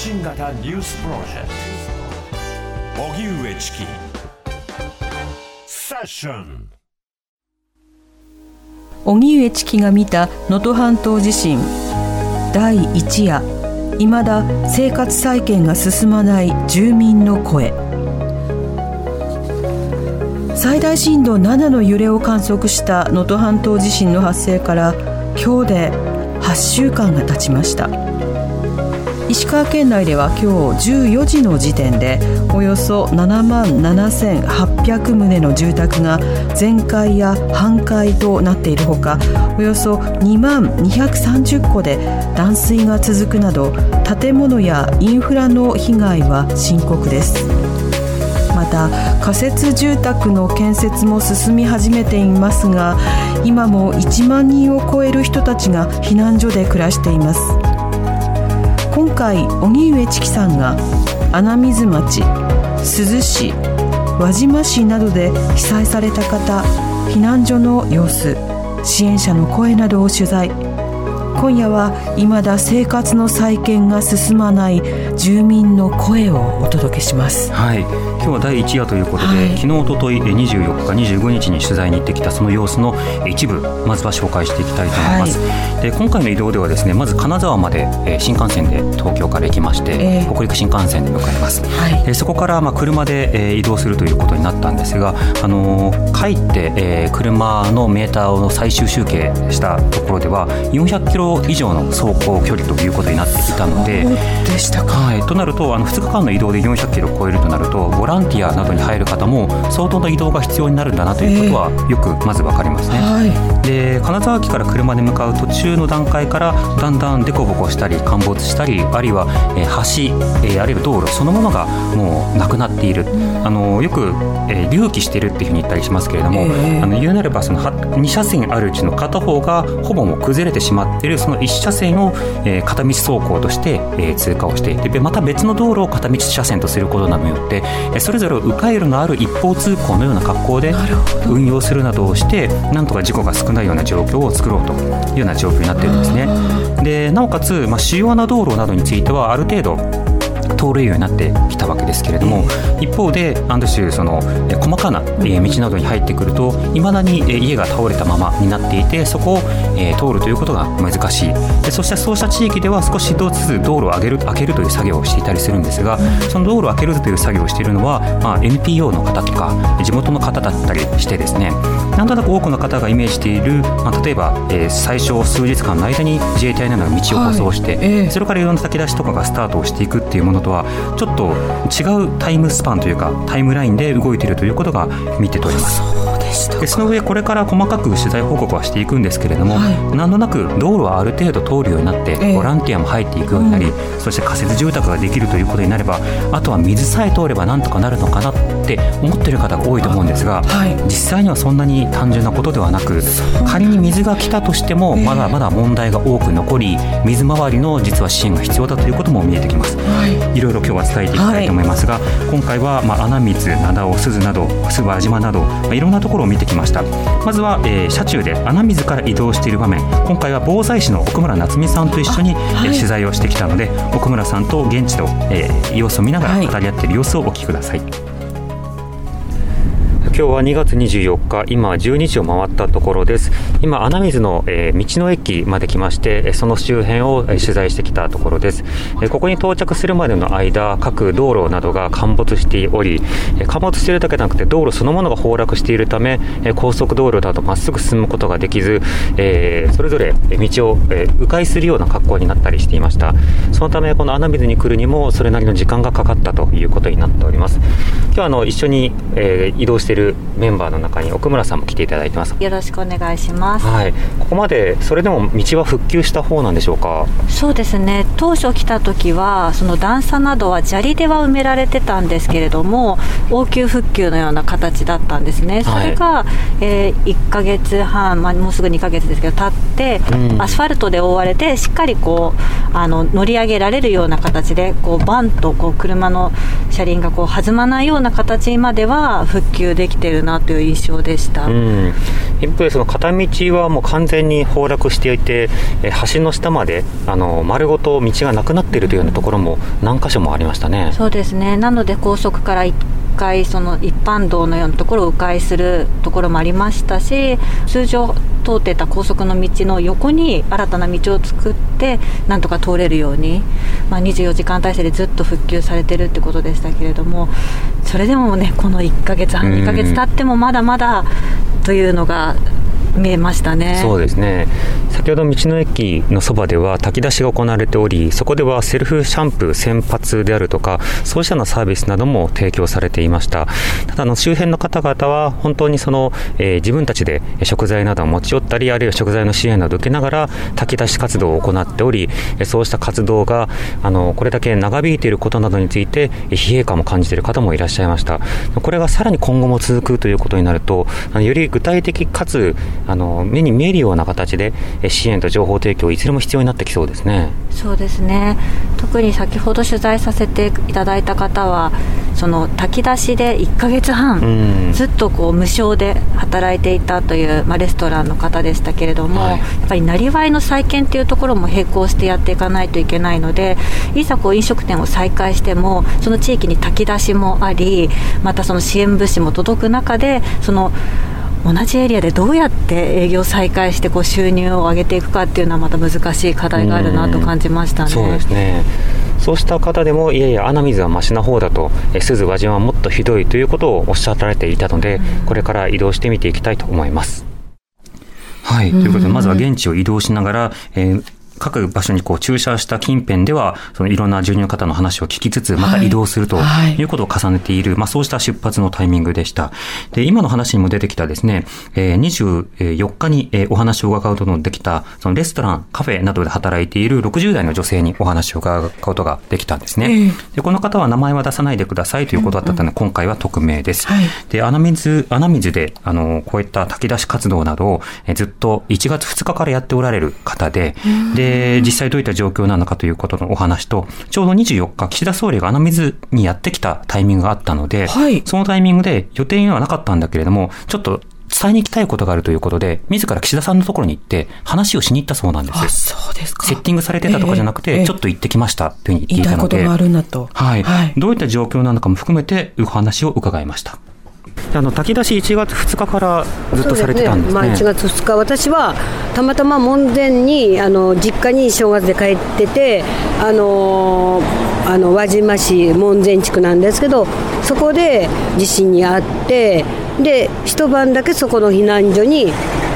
発信型ニュースプロジェクト。荻上チキ。セッション。荻上チキが見た能登半島地震。第一夜。いまだ生活再建が進まない住民の声。最大震度7の揺れを観測した能登半島地震の発生から今日で8週間が経ちました。石川県内では今日14時の時点でおよそ7万7800棟の住宅が全壊や半壊となっているほかおよそ2万230戸で断水が続くなど建物やインフラの被害は深刻です。また仮設住宅の建設も進み始めていますが今も1万人を超える人たちが避難所で暮らしています。今回荻上チキさんが穴水町珠洲市輪島市などで被災された方避難所の様子支援者の声などを取材。今夜は未だ生活の再建が進まない住民の声をお届けしますはい、今日は第1夜ということで、はい昨日、おととい、え24日、25日に取材に行ってきたその様子のえ一部、まずは紹介していきたいと思います。で今回の移動ではですね、まず金沢まで、えー新幹線で東京から行きまして、ええ北陸新幹線で向かいます。はいでそこからまあ車で、えー移動するということになったんですが、あのー帰って、えー車のメーターを最終集計したところでは400キロ以上の走行距離ということになっていたので。でしたかはい、となるとあの2日間の移動で400キロを超えるとなるとボランティアなどに入る方も相当な移動が必要になるんだなということはよくまず分かりますね。はいで金沢駅から車で向かう途中の段階からだんだん凸凹したり陥没したりあるいは、えー橋、えーあるいは道路そのものがもうなくなっている、あのよく、えー隆起しているっていうふうに言ったりしますけれども、ええ。あの言うなればその2車線あるうちの片方がほぼもう崩れてしまっているその1車線を、えー片道走行として、えー通過をしていてでまた別の道路を片道車線とすることなどによって、えーそれぞれ迂回路のある一方通行のような格好で運用するなどをしてなんとか事故が少ないような状況を作ろうというような状況になっているんですね。でなおかつ、まあ、主要な道路などについてはある程度通れるようになってきたわけですけれども、一方である種その細かな道などに入ってくるといまだに家が倒れたままになっていてそこを通るということが難しいでそしてそうした地域では少しずつ道路を上げる開けるという作業をしていたりするんですがその道路を開けるという作業をしているのは、まあ、NPO の方とか地元の方だったりしてですねなんとなく多くの方がイメージしている、まあ、例えば、えー最初数日間の間に自衛隊などが道を舗装して、はいええそれからいろんな先出しとかがスタートをしていくっていうものとはちょっと違うタイムスパンというかタイムラインで動いているということが見て取れます。でその上これから細かく取材報告はしていくんですけれども、はい。なんとなく道路はある程度通るようになって、ええ。ボランティアも入っていくようになり、そして仮設住宅ができるということになればあとは水さえ通ればなんとかなるのかなって思ってる方が多いと思うんですが、はい。実際にはそんなに単純なことではなく仮に水が来たとしてもええ。まだまだ問題が多く残り水回りの実は支援が必要だということも見えてきます。はい。いろいろ今日は伝えていきたいと思いますが、今回は、まあ、穴水、灘尾、鈴など、諏訪島など、まあ、いろんなところを見てきました。まずは、えー車中で穴水から移動している場面、今回は防災士の奥村夏美さんと一緒に、はいえー取材をしてきたので、奥村さんと現地の、えー様子を見ながはいら語り合っている様子をお聞きください。今日は2月24日、今12時を回ったところです。今、穴水の、えー道の駅まで来まして、えその周辺を、えー取材してきたところです。えーここに到着するまでの間、各道路などが陥没しており、えー陥没しているだけでなくて道路そのものが崩落しているため、えー高速道路だとまっすぐ進むことができず、えーそれぞれえ道を、えー迂回するような格好になったりしていました。そのため、この穴水に来るにもそれなりの時間がかかったということになっております。今日はあの一緒に、えー移動しているるメンバーの中に奥村さんも来ていただいてます。よろしくお願いします。はい。ここまでそれでも道は復旧した方なんでしょうか？そうですね。当初来た時はその段差などは砂利では埋められてたんですけれども応急復旧のような形だったんですね。それが、はい、えー、1か月半、まあ、もうすぐ2か月ですけど経って、うん、アスファルトで覆われてしっかりこうあの乗り上げられるような形でこうバンとこう車の車輪がこう弾まないような形までは復旧できてるなという印象でした、うん、一方でその片道はもう完全に崩落していて橋の下まであの丸ごと道がなくなっているというようなところも何箇所もありましたね。そうですね。なので高速から1回その一般道のようなところを迂回するところもありましたし通常通ってた高速の道の横に新たな道を作ってなんとか通れるように、まあ、24時間体制でずっと復旧されてるってことでしたけれどもそれでもねこの1ヶ月半2ヶ月経ってもまだまだというのが見えましたね。そうですね。先ほど道の駅のそばでは炊き出しが行われておりそこではセルフシャンプー先発であるとかそうしたのサービスなども提供されていました。ただの周辺の方々は本当にその、えー、自分たちで食材などを持ち寄ったりあるいは食材の支援などを受けながら炊き出し活動を行っておりそうした活動があのこれだけ長引いていることなどについて疲弊感も感じている方もいらっしゃいました。これがさらに今後も続くということになるとより具体的かつあの目に見えるような形で支援と情報提供いずれも必要になってきそうですね。そうですね。特に先ほど取材させていただいた方はその炊き出しで1か月半、ずっとこう無償で働いていたという、まあ、レストランの方でしたけれども、はい、やっぱりなりわいの再建というところも並行してやっていかないといけないのでいざこう飲食店を再開してもその地域に炊き出しもありまたその支援物資も届く中でその同じエリアでどうやって営業再開してこう収入を上げていくかっていうのはまた難しい課題があるなと感じましたね。そうですねそうした方でもいやいや穴水はましな方だと鈴和人はもっとひどいということをおっしゃられていたので、これから移動してみていきたいと思います。はい。ということで、まずは現地を移動しながら、えー、各場所にこう駐車した近辺では、そのいろんな住人の方の話を聞きつつ、また移動するということを重ねている、まあそうした出発のタイミングでした。で、今の話にも出てきたですね、えー、24日にお話を伺うことのできた、そのレストラン、カフェなどで働いている60代の女性にお話を伺うことができたんですね。で、この方は名前は出さないでくださいということだったので、今回は匿名です。で、穴水、穴水で、あの、こういった炊き出し活動などを、えずっと1月2日からやっておられる方で、で、で、実際どういった状況なのかということのお話と、ちょうど24日、岸田総理が穴水にやってきたタイミングがあったので、はい、そのタイミングで予定にはなかったんだけれども、ちょっと伝えに行きたいことがあるということで、自ら岸田さんのところに行って話をしに行ったそうなんです。そうですか。セッティングされてたとかじゃなくて、えー、ちょっと行ってきましたというふうに言っていたので。言いたいことがあるんだと。はい。はい、どういった状況なのかも含めて、お話を伺いました。あの炊き出し1月2日からずっとされてたんですね、ね。まあ、1月2日。私はたまたま門前にあの実家に正月で帰っててあのあの輪島市門前地区なんですけどそこで地震にあってで一晩だけそこの避難所に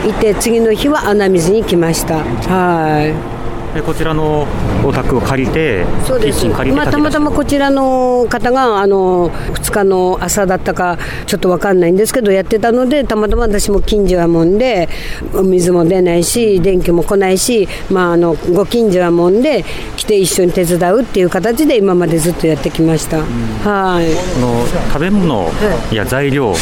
いて次の日は穴水に来ました。はい。こちらのお宅を借りて、そうです。まあ、たまたまこちらの方があの2日の朝だったか、ちょっと分かんないんですけど、やってたので、たまたま私も近所やもんで、お水も出ないし、電気も来ないし、まあ、あのご近所やもんで、来て一緒に手伝うっていう形で、今までずっとやってきました、うん、はい。この食べ物や材料を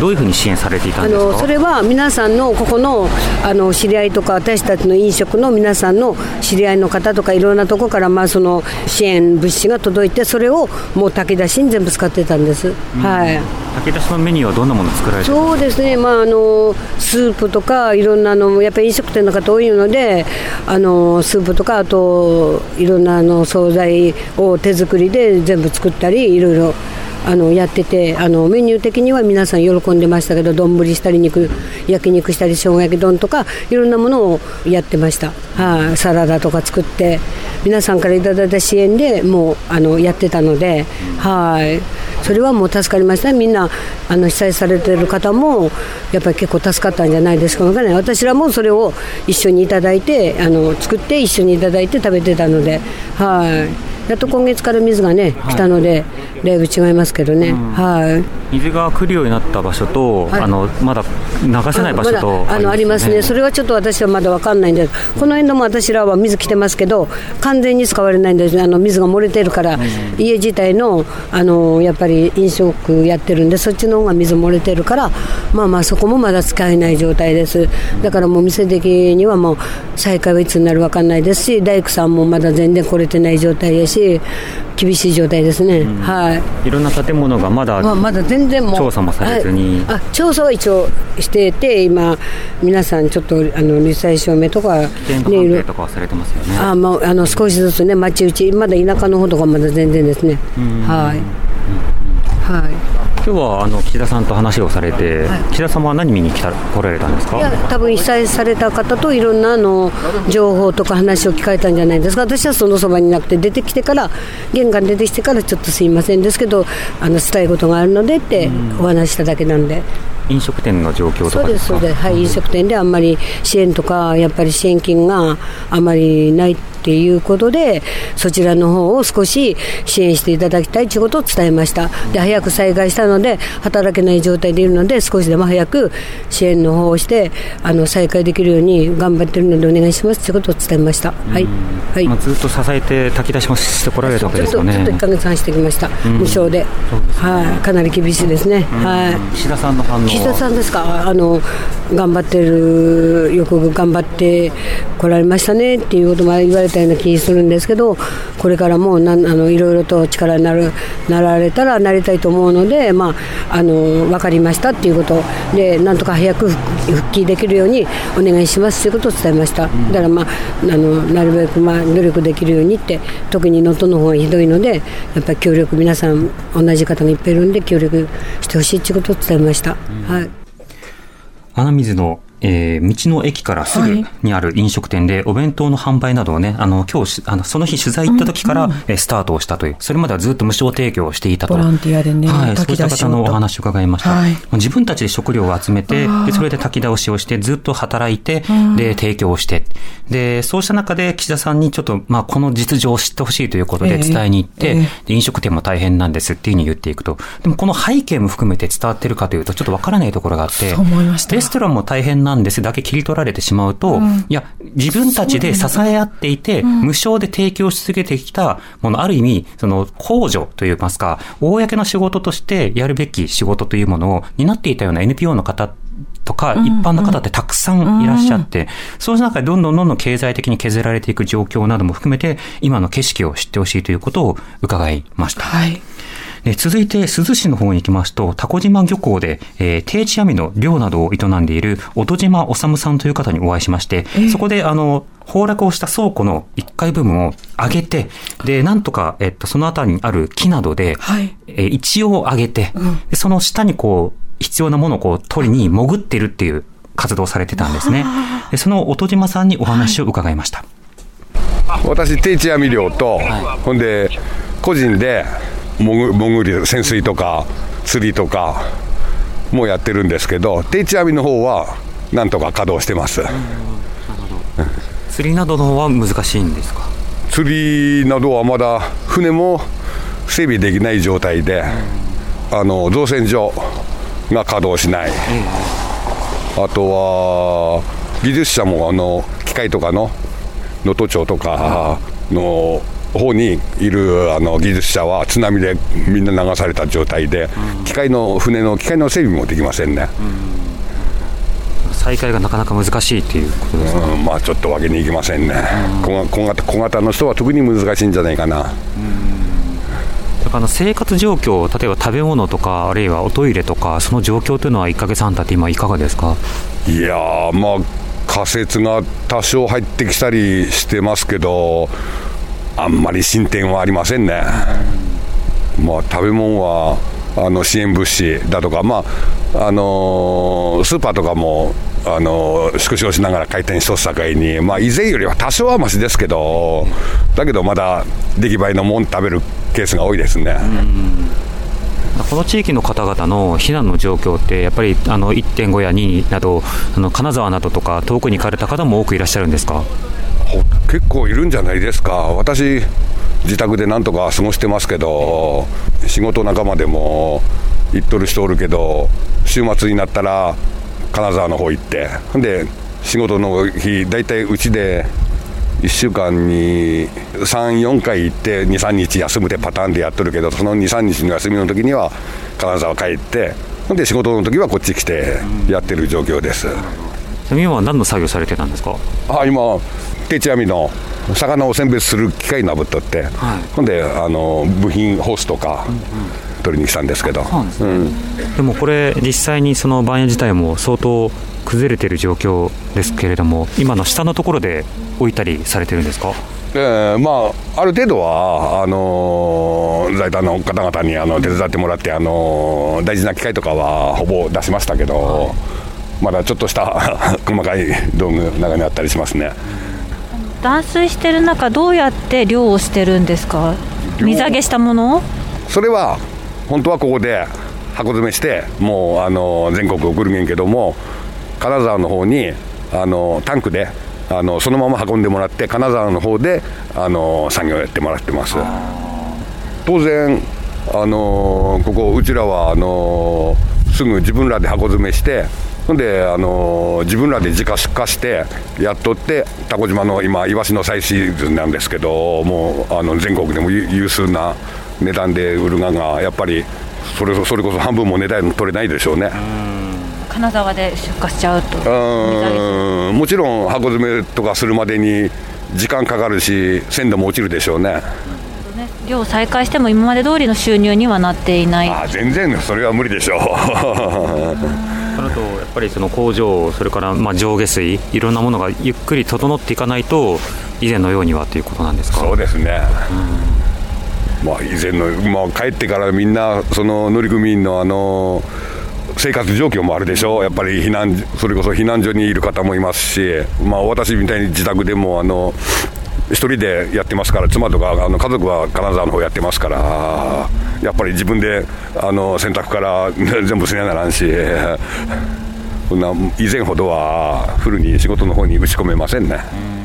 どういうふうに支援されていたんですか、あのそれは皆さんのここのあの知り合いとか、私たちの飲食の皆さんの知り合いり合いの方とかいろんなところからまあその支援物資が届いてそれをもう炊き出しに全部使ってたんです、うん、はい。炊き出しのメニューはどんなもの作られてそうですね。まああのスープとかいろんなのやっぱり飲食店の方多いのであのスープとかあといろんなあの惣菜を手作りで全部作ったりいろいろあのやっててあのメニュー的には皆さん喜んでましたけど丼したり肉焼肉したり生姜焼き丼とかいろんなものをやってました、はあ、サラダとか作って皆さんからいただいた支援でもうあのやってたので、はい、それはもう助かりましたみんなあの被災されてる方もやっぱり結構助かったんじゃないですかね私らもそれを一緒にいただいてあの作って一緒にいただいて食べてたのではい。やっと今月から水がね、来たので、だいぶ違いますけどね、はい。水が来るようになった場所と、はい。あのまだ流せない場所とまだあのありますね、それはちょっと私はまだ分かんないんで、この辺でも私らは水来てますけど、完全に使われないんですね、あの水が漏れてるから、家自体のあのやっぱり飲食やってるんで、そっちの方が水漏れてるから、まあまあ、そこもまだ使えない状態です、だからもう店的にはもう、再開はいつになるか分かんないですし、大工さんもまだ全然来れてない状態やし、厳しい状態ですね。はい。いろんな建物がまだまあ、まだ全然もう調査もされずに。はい。あ調査は一応してて今皆さんちょっとあの罹災証明とか、ね、とかはされてますよね。あまあ、あの少しずつね町々まだ田舎の方とかまだ全然ですね。はい。はい今日はあの岸田さんと話をされて、岸田様は何見に来た来られたんですか？いや多分被災された方といろんなあの情報とか話を聞かれたんじゃないですか。私はそのそばにいなくて出てきてから玄関出てきてからちょっとすいませんですけどあの伝え事があるのでってお話しただけなんで。飲食店の状況とそうでか？ですそうです、はい、飲食店であんまり支援とか、やっぱり支援金があまりないっていうことで、そちらの方を少し支援していただきたいということを伝えました、で早く再開したので、働けない状態でいるので、少しでも早く支援の方をして、あの再開できるように頑張ってるので、お願いしますということを伝えました。はい、はい。まあ、ずっと支えて炊き出しもしてこられたわけですよちょっとちょっとね1。ヶ月半してきました、無償で、はい、かなり厳しいですね。はい。岸田さんの反応は？岸田さんですか？あの頑張ってるよく頑張ってこられましたねっていうことも言われたような気するんですけどこれからもなあのいろいろと力になるなられたらなりたいと思うので、まあ、あの分かりましたっていうこと。でなんとか早く復帰できるようにお願いしますということを伝えました、だから、まあ、あのなるべく、まあ、努力できるようにって特に能登の方がひどいのでやっぱり協力皆さん同じ方がいっぱいいるんで協力してほしいということを伝えました。はい。穴水の、えー道の駅からすぐにある飲食店でお弁当の販売などをね、あの、今日し、あの、その日取材行った時から、えースタートをしたという、それまではずっと無償提供をしていたと。ボランティアでねはい、そういった方のお話を伺いました。はい。自分たちで食料を集めて、で、それで炊き倒しをして、ずっと働いて、で、提供をして、で、そうした中で岸田さんにちょっと、まあ、この実情を知ってほしいということでええ。伝えに行って、飲食店も大変なんですっていうふうに言っていくと。でもこの背景も含めて伝わってるかというと、ちょっとわからないところがあって、レストランも大変なんですだけ切り取られてしまうと、いや、自分たちで支え合っていて、無償で提供し続けてきたもの、ある意味、その、公助といいますか、公の仕事としてやるべき仕事というものを担っていたような NPO の方とか、一般の方ってたくさんいらっしゃって、そうした中でどんどんどんどん経済的に削られていく状況なども含めて、今の景色を知ってほしいということを伺いました。はいえー続いて、珠洲市の方に行きますと、タコ島漁港で、えー定置網の漁などを営んでいる、音島治さんという方にお会いしまして、そこで、あの、崩落をした倉庫の1階部分を上げて、で、なんとか、えっと、そのあたりにある木などで、はい。えー一応上げて、でその下にこう、必要なものをこう、取りに潜ってるっていう活動をされてたんですね。でその音島さんにお話を伺いました。私定置網漁と、ほんで個人で潜潜り潜水とか釣りとかもやってるんですけど定置網の方はなんとか稼働してます、釣りなどの方は難しいんですか？釣りなどはまだ船も整備できない状態で、あの造船所が稼働しない、あとは技術者もあの機械とかの能登町とかの方にいるあの技術者は津波でみんな流された状態で、機械の船の機械の整備もできませんね、再開がなかなか難しいっていうことですかうん。まあちょっとわけにいきませんね、小型小型の人は特に難しいんじゃないかな。だから生活状況、例えば食べ物とか、あるいはおトイレとか、その状況というのは1ヶ月半経って今、いかがですか？いやーまあ仮説が多少入ってきたりしてますけどあんまり進展はありませんね、まあ、食べ物はあの支援物資だとか、まああのースーパーとかも、あのー縮小しながら開店しとった境に、まあ、以前よりは多少はマシですけどだけどまだ出来栄えのもん食べるケースが多いですね。この地域の方々の避難の状況って、やっぱりあの1.5や2など、あの金沢などとか、遠くに行かれた方も多くいらっしゃるんですか？結構いるんじゃないですか、私、自宅でなんとか過ごしてますけど仕事仲間でも行っとる人おるけど週末になったら金沢の方行って。で仕事の日大体うちで1週間に34回行って23日休むってパターンでやっとるけどその23日の休みの時には金沢帰ってほんで仕事の時はこっち来てやってる状況です。今は何の作業されてたんですか？あ今定置網の魚を選別する機械なぶっとって、ほんであの部品ホースとか取りに来たんですけど、うんでもこれ実際にその番屋自体も相当崩れてる状況ですけれども今の下のところで置いたりされてるんですかえーまあ、ある程度はあのー財団の方々にあの手伝ってもらって、あのー大事な機械とかはほぼ出しましたけど、まだちょっとした細かい道具の中にあったりしますね。断水してる中どうやって漁をしてるんですか？水揚げしたもの？をそれは本当はここで箱詰めしてもうあの全国送るげんけども金沢の方にあのタンクであのそのまま運んでもらって金沢の方であの作業やってもらってます。当然あのここうちらはあのすぐ自分らで箱詰めしてほんであの自分らで自家出荷してやっとって蛸島の今イワシの最シーズンなんですけどもうあの全国でも有有数な値段で売るががやっぱりそれそれこそ半分も値段取れないでしょうね。金沢で出荷しちゃうと。うーん。もちろん箱詰めとかするまでに時間かかるし鮮度も落ちるでしょうね。漁を再開しても今まで通りの収入にはなっていない。あ全然それは無理でしょう。そのとやっぱりその工場それからまあ上下水いろんなものがゆっくり整っていかないと以前のようにはということなんですかそうですね。まあ以前のまあ帰ってからみんなその乗組員のあの生活状況もあるでしょう。やっぱり避難それこそ避難所にいる方もいますし、まあ私みたいに自宅でもあの一人でやってますから妻とかあの家族は金沢の方やってますからやっぱり自分であの洗濯から全部せなならんし そんな以前ほどはフルに仕事の方に打ち込めませんね。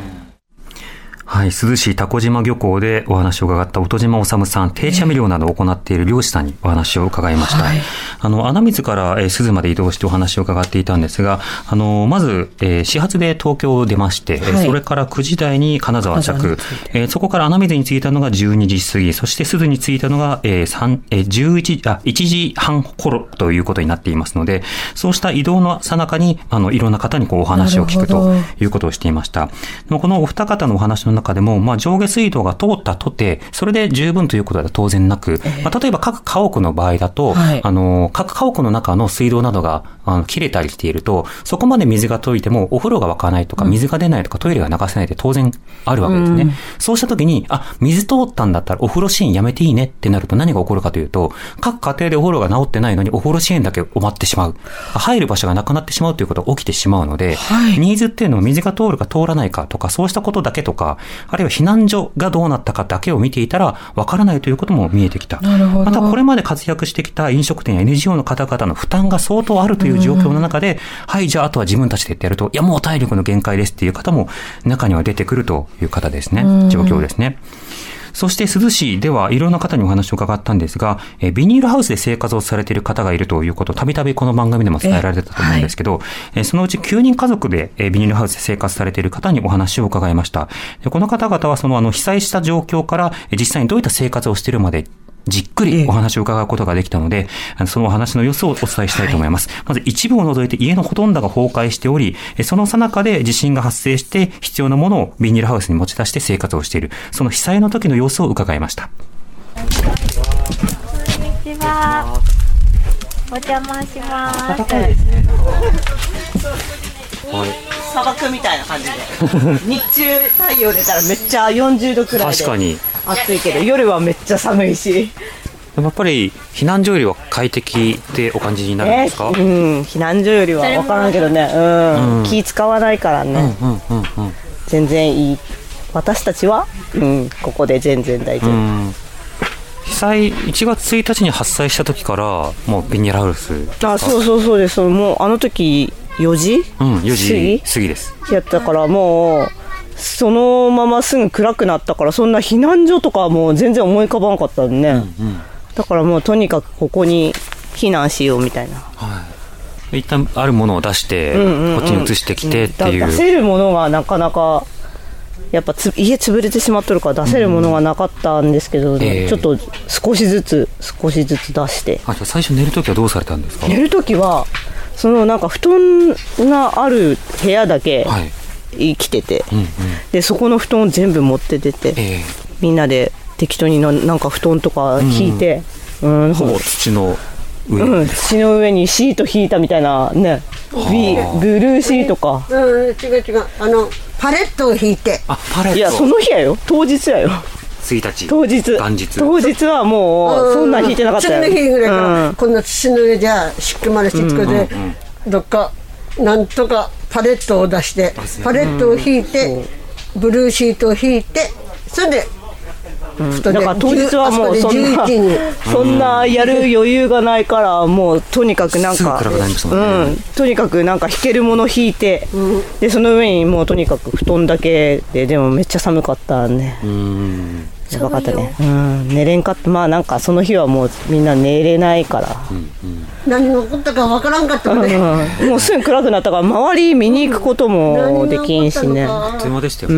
はい、珠洲市蛸島漁港でお話を伺った音島治さん、定置網漁などを行っている漁師さんにお話を伺いました。はい。あの、穴水から、えー、鈴まで移動してお話を伺っていたんですが、あの、まず、えー始発で東京を出まして、えーはい。それから9時台に金沢着。えーそこから穴水に着いたのが12時過ぎ、そして鈴に着いたのが、えー3えー11、あ、1時半頃ということになっていますので、そうした移動の最中に、あの、いろんな方にこうお話を聞くということをしていました。でもこのお二方のお話の中でも、まあ、上下水道が通ったとて、それで十分ということは当然なく、まあ、例えば各家屋の場合だと、はい。あの、各家屋の中の水道などが、あの、切れたりしていると、そこまで水が溶いてもお風呂が沸かないとか、水が出ないとか、トイレが流せないって当然あるわけですね。そうした時に、あ、水通ったんだったらお風呂支援やめていいねってなると何が起こるかというと、各家庭でお風呂が治ってないのにお風呂支援だけ終わってしまう。入る場所がなくなってしまうということが起きてしまうので、はいニーズっていうのは水が通るか通らないかとか、そうしたことだけとか、あるいは避難所がどうなったかだけを見ていたら、わからないということも見えてきた。なるほどまた、これまで活躍してきた飲食店や NGO の方々の負担が相当あるという状況の中で、はい、じゃああとは自分たちでってやると、いや、もう体力の限界ですっていう方も中には出てくるという方ですね。状況ですね。そして珠洲市ではいろんな方にお話を伺ったんですが、えービニールハウスで生活をされている方がいるということをたびたびこの番組でも伝えられてたと思うんですけど、えーそのうち9人家族で、えービニールハウスで生活されている方にお話を伺いました。でこの方々はそのあの被災した状況からえー実際にどういった生活をしているまでじっくりお話を伺うことができたので、あのそのお話の様子をお伝えしたいと思います。まず一部を除いて家のほとんどが崩壊しており、えその最中で地震が発生して必要なものをビニールハウスに持ち出して生活をしている、その被災の時の様子を伺いました。こんにちは。お邪魔します砂漠みたいな感じで。日中太陽出たらめっちゃ40度くらいで確かに。暑いけど夜はめっちゃ寒いし。やっぱり避難所よりは快適でお感じになるんえですか、うん。避難所よりは分からんけどね。うん、気使わないからね、うんうんうん全然いい。私たちは、うん、ここで全然大丈夫、うん。被災1月1日に発災した時からもうビニールハウスあそうそうそうです。もうあの時4時？うん4時過ぎ？過ぎです。やったからもうそのまますぐ暗くなったからそんな避難所とかはもう全然思い浮かばなかったんね、だからもうとにかくここに避難しようみたいな。一旦あるものを出して、うんうんうん。こっちに移してきてってだいう、出せるものがなかなかやっぱつ家潰れてしまっとるから出せるものがなかったんですけど、ええ。ちょっと少しずつ少しずつ出して。あじゃあ最初寝るときはどうされたんですか？寝る時はそのなんか布団がある部屋だけはい。生きてて、うんうん。でそこの布団を全部持って出て、えみんなで適当にななんか布団とか引いて、うん。えほぼ土の上、うん、土の上にシート引いたみたいなね。ビブルーシートか。うん違う違う。あのパレットを引いて。あパレット。いやその日やよ。当日やよ1日当日。元日。当日はもうそんなん引いてなかったよ。次の日ぐらいから、うん。こんな土の上じゃ湿気までして作って、どっかなんとかパレットを出してパレットを引いてブルーシートを引いてそれで、布団でだから当日はもうそんな11時に。そんなやる余裕がないからもうとにかくなんかうん。とにかくなんか引けるもの引いて、でその上にもうとにかく布団だけででもめっちゃ寒かったね。うんやばかったね。うん。寝れんかった。まあなんかその日はもうみんな寝れないから、何が起こったかわからんかったので、うん。もうすぐ暗くなったから周り見に行くこともできんしね。あっという間でしたよ。ね、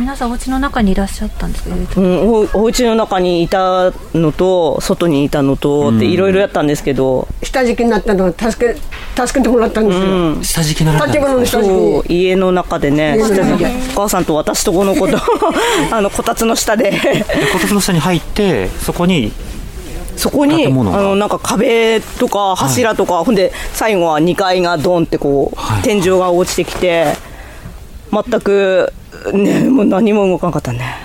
皆さんお家の中にいらっしゃったんですか？うん、おお家の中にいたのと外にいたのとっていろいろやったんですけど、下敷きになったのを助け助けてもらったんですよ、下敷きなられた建んですか？物の下家の中でねお母さんと私とこのこと あのこたつの下で。でこたつの下に入ってそこにそこにあ建物が。のなんか壁とか柱とか、ほんで最後は2階がドンってこう、はい。天井が落ちてきて全くねもう何も動かなかったね。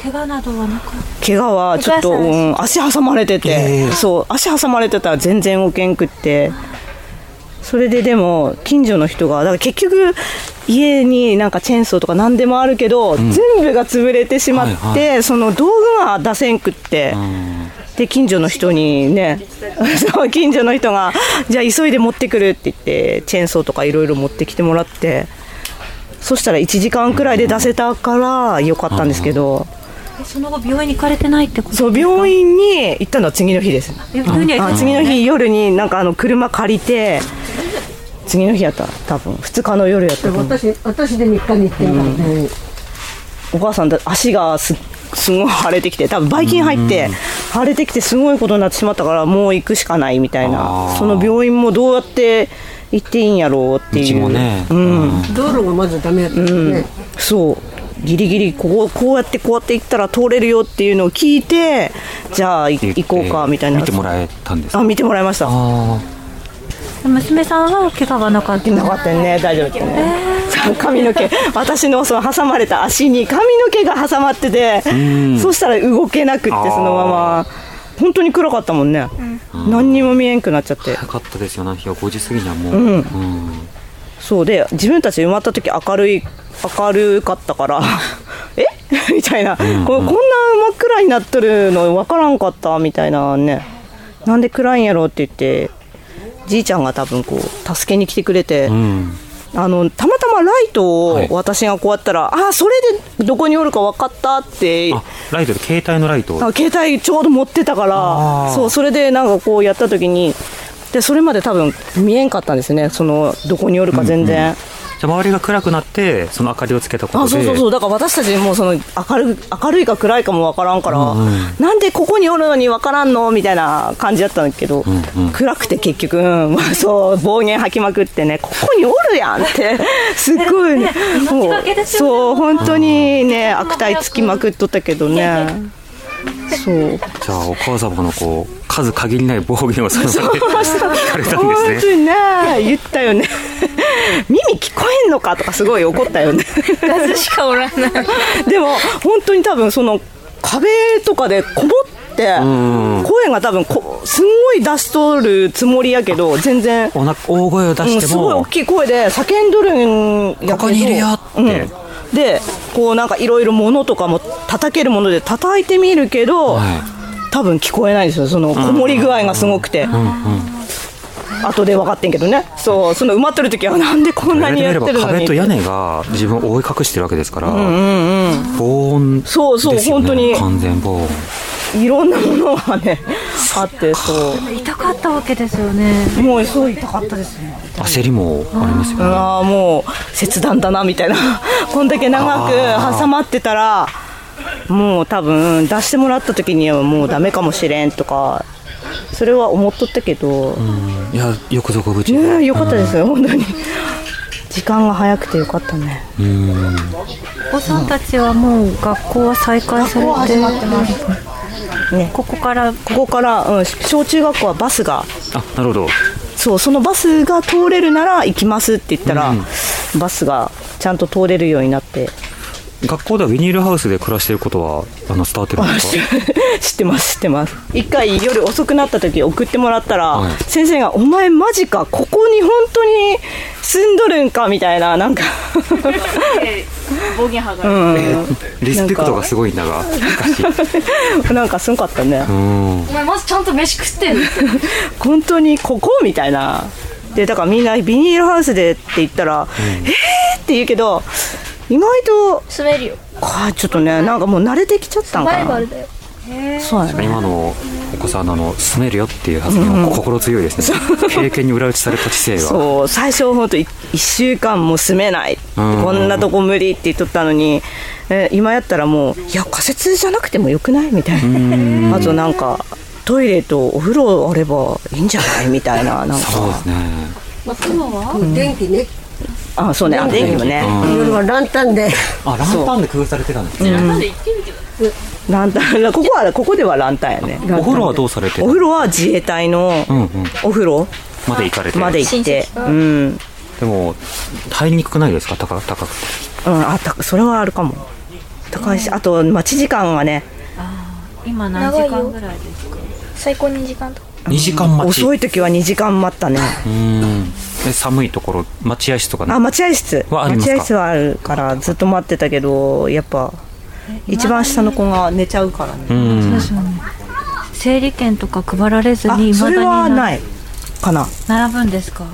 怪我などはなかっ怪我はちょっと、うん、足挟まれてて、ええ。そう足挟まれてたら全然動けんくって。それででも近所の人がだから結局家になんかチェーンソーとか何でもあるけど、全部が潰れてしまって、はいその道具が出せんくって、で近所の人にね そう近所の人がじゃあ急いで持ってくるって言ってチェーンソーとかいろいろ持ってきてもらってそしたら1時間くらいで出せたからよかったんですけど。その後病院に行かれてないってことそう病院に行ったのは次の日です。次の日夜になんかあの車借りて次の日やった。多分2日の夜やった私私で3日に行ってんからね、お母さんだ足がすすごい腫れてきて多分ばい菌入って腫れてきてすごいことになってしまったからもう行くしかないみたいあなー。その病院もどうやって行っていいんやろうっていう。道もね、うん。道路がまずダメやったからね、そう。ギリギリこうこうやってこうやって行ったら通れるよっていうのを聞いてじゃあい行こうかみたいな。見てもらえたんですか？あ見てもらいました。あ娘さんは怪我はなかった？なかったよね。大丈夫だっね、そう髪の毛。私のその挟まれた足に髪の毛が挟まっててそしたら動けなくってそのまま本当に暗かったもんね、何にも見えんくなっちゃって。早かったですよ、あの日は5時過ぎにはもう、うん。そうで自分たち埋まった時明るい明るかったから。え？みたいな、ここんな真っ暗になっとるの分からんかったみたいなね。なんで暗いんやろって言ってじいちゃんが多分こう助けに来てくれて、うんあのたまたまライトをはい私がこうやったら、ああそれでどこにおるか分かったって。あライトで携帯のライト。をあ携帯ちょうど持ってたかあらー。そうそれでなんかこうやった時にでそれまで多分見えんかったんですね。そのどこにおるか全然、じゃあ周りが暗くなってその明かりをつけたことで。あそうそうそう。だから私たちもその明る明るいか暗いかも分からんから、なんでここにおるのに分からんのみたいな感じだったんだけど、暗くて結局、うんまあそう暴言吐きまくってねここにおるやんって すっごいねもうそう本当にね悪態つきまくっとったけどね。そう。じゃあお母様のこう数限りない暴言をその場で聞かれたん本ですね。当にね言ったよね耳聞こえんのかとかすごい怒ったよね。数しかおらないでも本当に多分その壁とかでこもってん。声が多分こすんごい出しとるつもりやけど全然、おな大声を出うん、してすごい大もきい声で叫んどるんやけどここにいるよって。うん。でこうなんかいろいろ物とかも叩けるもので叩いてみるけど、はい。多分聞こえないんですよ。そのこもり具合がすごくて、後で分かってんけどね。そうその埋まってる時はなんでこんなにやってるのに。壁と屋根が自分を覆い隠してるわけですから、うんうんうん。防音ですよ、ね、そうそう本当に。完全防音。いろんなものがねあってそう。痛かったわけですよね。もうそう痛かったですね。焦りもありますよね。ああもう切断だなみたいな。こんだけ長く挟まってたらもう多分出してもらった時にはもうダメかもしれんとかそれは思っとったけど、いやよくぞご無事ねえよかったですよ、本当に。時間が早くてよかったね。うん。お子さんたちはもう学校は再開されて。ね。ここから。ここから、うん、小中学校はバスが。あなるほど。そうそのバスが通れるなら行きますって言ったら、バスがちゃんと通れるようになって学校ではビニールハウスで暮らしていることはあの伝わってるんですか？知ってます知ってます。一回夜遅くなった時送ってもらったら、はい。先生が「お前マジかここに本当に住んどるんか」みたいななんか。暴言吐かれうん。リスペクトがすごいんだが。なんか。すごかったね。うん。お前マジちゃんと飯食ってんの？本当にここ？みたいな。でだからみんなビニールハウスでって言ったら「えー!」って言うけど意外と住めるよ。あちょっとねなんかもう慣れてきちゃったんかな。バイバルだよ。そうやね。今のお子さんのあの住めるよっていう発言は心強いですね、経験に裏打ちされた知性がそう。最初本当1週間も住めない、うん。こんなとこ無理って言っとったのに、え今やったらもういや仮設じゃなくてもよくないみたいな。あとなんかトイレとお風呂あればいいんじゃない？みたいななんか。そうですね。お風呂は？電気ねあそうね。あ電気もね、夜はランタンで。あランタンで工夫されてたんですね、まで行ってるけどランタン。ここはここではランタンやね。お風呂はどうされてお風呂は自衛隊のうんうん。お風呂。まで行かれて。まで行って。うん、でも入りにくくないですか？高高くて。うん、あたそれはあるかも。高いしあと待ち時間がね。今何時間ぐらいですか？最高2時間とか2時間待ち。遅い時は2時間待ったね。うん。で寒いところ待合室とかね。あ待合室。はありますか？待合室はあるからずっと待ってたけどやっぱ一番下の子が寝ちゃうからね。うん。整理券とか配られずあにそれはない。かな。並ぶんですか？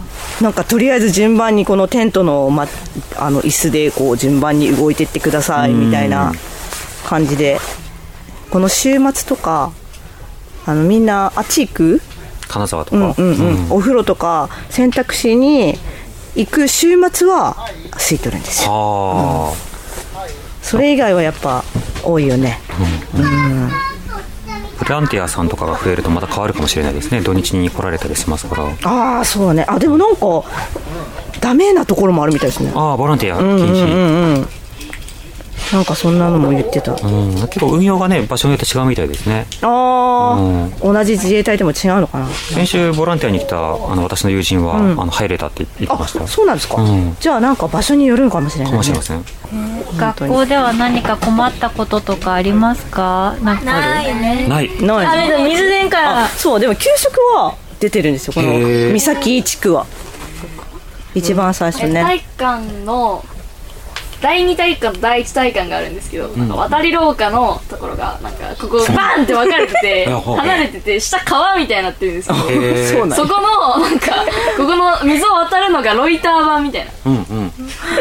なんかとりあえず順番にこのテントの,、ま、あの椅子でこう順番に動いてってくださいみたいな感じで。この週末とかあのみんなあっち行く？金沢とか、うんうんうん、お風呂とか選択肢に行く週末は空いてるんですよ。はそれ以外はやっぱ多いよね。うん。あ、ボランティアさんとかが増えるとまた変わるかもしれないですね。土日に来られたりしますから。ああそうね。あでもなんかダメなところもあるみたいですね。ああボランティア禁うんうん止、うんうんなんかそんなのも言ってた。あうん。結構運用がね場所によって違うみたいですね。あうん。ー、同じ自衛隊でも違うのかな。先週ボランティアに来たあの私の友人は、うん。あの入れたって言ってました。あそうなんですか、うん。じゃあなんか場所によるのかもしれない、ね、かもしれません。学校では何か困ったこととかありますか？なんかある？ねない。ない。あれでも水田から。あそう。でも給食は出てるんですよ。この三崎地区は。一番最初ね。体育館の第二体育館と第一体育館があるんですけど、なんか渡り廊下のところがなんかここバンって分かれてて 離れてて下川みたいになってるんですけどそこのなんかここの水を渡るのがロイター板みたいな。うんうん。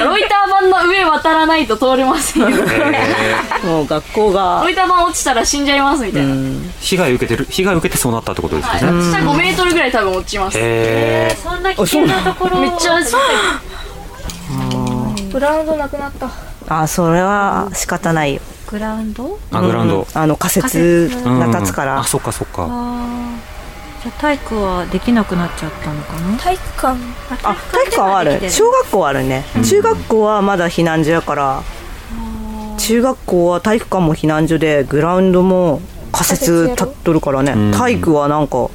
ロイター板の上渡らないと通れませんよ。もう学校が。ロイター板落ちたら死んじゃいますみたいな、被害受けてる被害受けてそうなったってことですよね、下5メートルぐらい多分落ちます。へえそんな危険なところめっちゃグラウンドなくなった。あそれは仕方ないよ。グラウンド？あグラウンド、うん。あの仮設が立つから、うん。あそっかそっか。じゃあ体育はできなくなっちゃったのかな？体育館。あ体育館はある。小学校はあるね、中学校はまだ避難所やから。中学校は体育館も避難所でグラウンドも仮設立っとるからね、ん。体育はなんか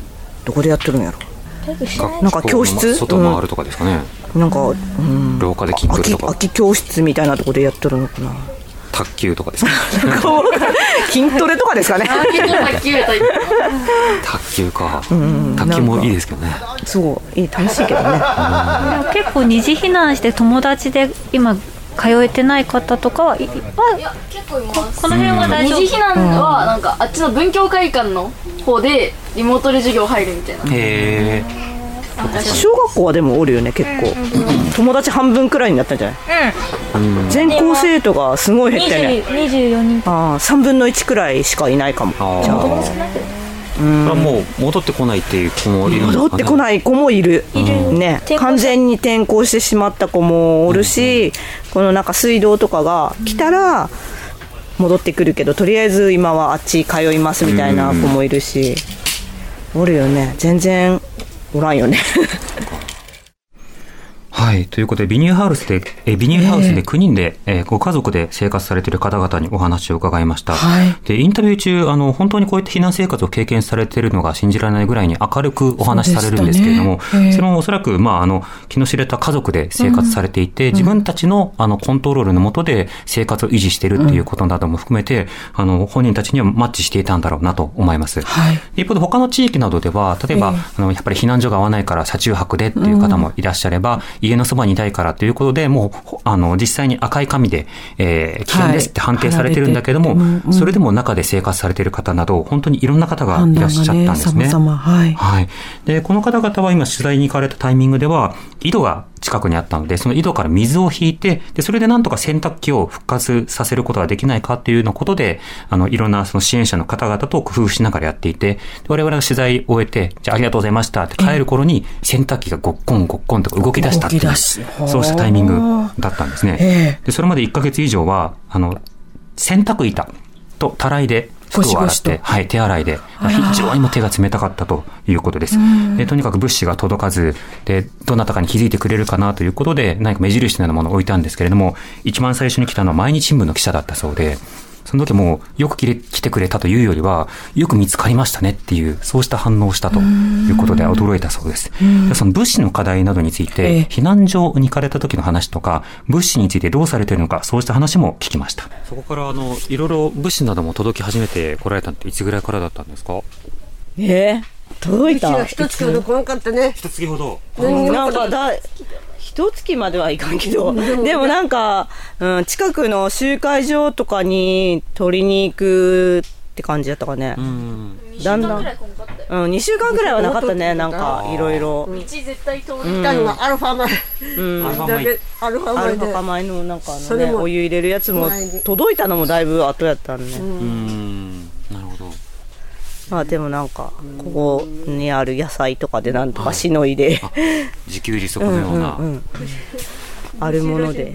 どこでやってるんやろ。学なんか教室？外回るとかですかね、なんか、うん、廊下で筋トレとか。空き教室みたいなとこでやってるのかな。卓球とかですか？筋トレとかですかね。卓球や体育卓球か、卓球もいいですけどね。そう。いい楽しいけどね。でも結構二次避難して友達で今通えてない方とかはいは結構います。この辺は大丈夫二次避難はなんかあっちの文教会館の方でリモートで授業入るみたいな。へえ小学校はでもおるよね結構。友達半分くらいになったんじゃない？全校生徒がすごい減ったよね24人。ああ3分の1くらいしかいないかも。じゃあ。これはもう戻ってこないっていう子もいる戻ってこない子もいる。ね。完全に転校してしまった子もおるし、このなんか水道とかが来たら戻ってくるけどとりあえず今はあっち通いますみたいな子もいるし、おるよね。全然おらんよね。はい。ということで、ビニールハウスで、えビニールハウスで9人で、えーご家族で生活されている方々にお話を伺いました。はい。で、インタビュー中、あの、本当にこうやって避難生活を経験されているのが信じられないぐらいに明るくお話しされるんですけれども、ね。ええ。それもおそらく、まあ、あの、気の知れた家族で生活されていて、自分たちの、あの、コントロールのもとで生活を維持しているっていうことなども含めて、あの、本人たちにはマッチしていたんだろうなと思います。はい。一方で他の地域などでは、例えば、あの、やっぱり避難所が合わないから車中泊でっていう方もいらっしゃれば、家のそばにいたいからということで、もうほ、あの、実際に赤い紙で、えー危険ですって判定されてるんだけども、はい。うんうんそれでも中で生活されている方など、本当にいろんな方がいらっしゃったんですね。様々。はい。はい。で、この方々は今取材に行かれたタイミングでは、井戸が近くにあったので、その井戸から水を引いて、で、それでなんとか洗濯機を復活させることができないかっていうようなことで、あの、いろんなその支援者の方々と工夫しながらやっていて、で我々が取材を終えて、じゃあありがとうございましたって帰る頃に、洗濯機がごっこんごっこんとか動き出したっていう、そうし。たタイミングだったんですね。えで、それまで1ヶ月以上は、あの、洗濯板とたらいで服を洗って、はい、手洗いで、非常にも手が冷たかったということです。でとにかく物資が届かず、で、どなたかに気づいてくれるかなということで、何か目印のようなものを置いたんですけれども、一番最初に来たのは毎日新聞の記者だったそうで、その時もよく来れ来てくれたというよりは、よく見つかりましたねっていう、そうした反応をしたということで驚いたそうです。でその物資の課題などについええ。て、避難所に行かれた時の話とか、物資についてどうされているのか、そうした話も聞きました。そこから、あの、いろいろ物資なども届き始めてこられたっていつぐらいからだったんですか？えー、届いた。一つほど来なかったね。一月ほど。うんなんかだ一月まではいかんけどでもなんか、うん、近くの集会場とかに取りに行くって感じだったかね、うん。だんだん、うん、2週間ぐらいはなかったねなんかいろいろ。道絶対通る、来たのがアルファ米。うん。アルファ米。のなんかあの、ねお湯入れるやつも届いたのもだいぶ後やったんね、うん。まあでもなんかここにある野菜とかでなんとかしのいで、自給自足のような。うんうんあるもので。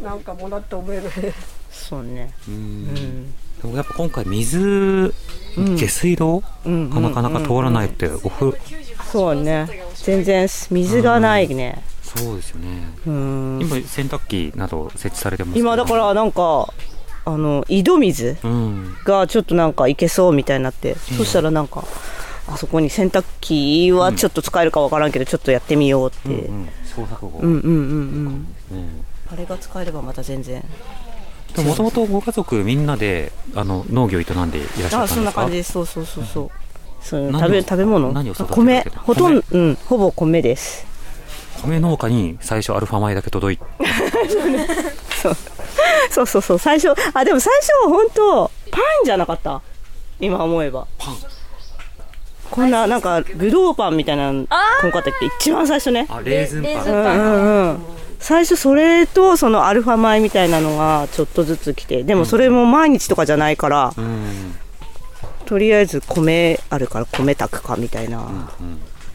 なんかもらった覚えない。そうね。うん。でもやっぱ今回水、下水道？んがなかなか通らないって、お風呂、そうね。全然水がないね。そうですよね。うん。今洗濯機など設置されてます今だからなんかあの井戸水うん。がちょっとなんかいけそうみたいになって、そしたらなんかあそこに洗濯機はちょっと使えるかわからんけどちょっとやってみようって、ううん。ん。創作語。うんうんうんうん。あれが使えればまた全然。もともとご家族みんなであの農業を営んでいらっしゃったんですか？あそんな感じです。そうそうそうそう。そう何を食べ食べ物？米。ほとんどうん。ほぼ米です。米農家に最初アルファ米だけ届いて。そう そうそう最初あでも最初本当パンじゃなかった？今思えば。パン。こんななんかブドウパンみたいなのこんかったっけ一番最初ね。あレーズンパン。うんうんうん。最初それとそのアルファ米みたいなのがちょっとずつ来てでもそれも毎日とかじゃないから、うん。とりあえず米あるから米炊くかみたいな、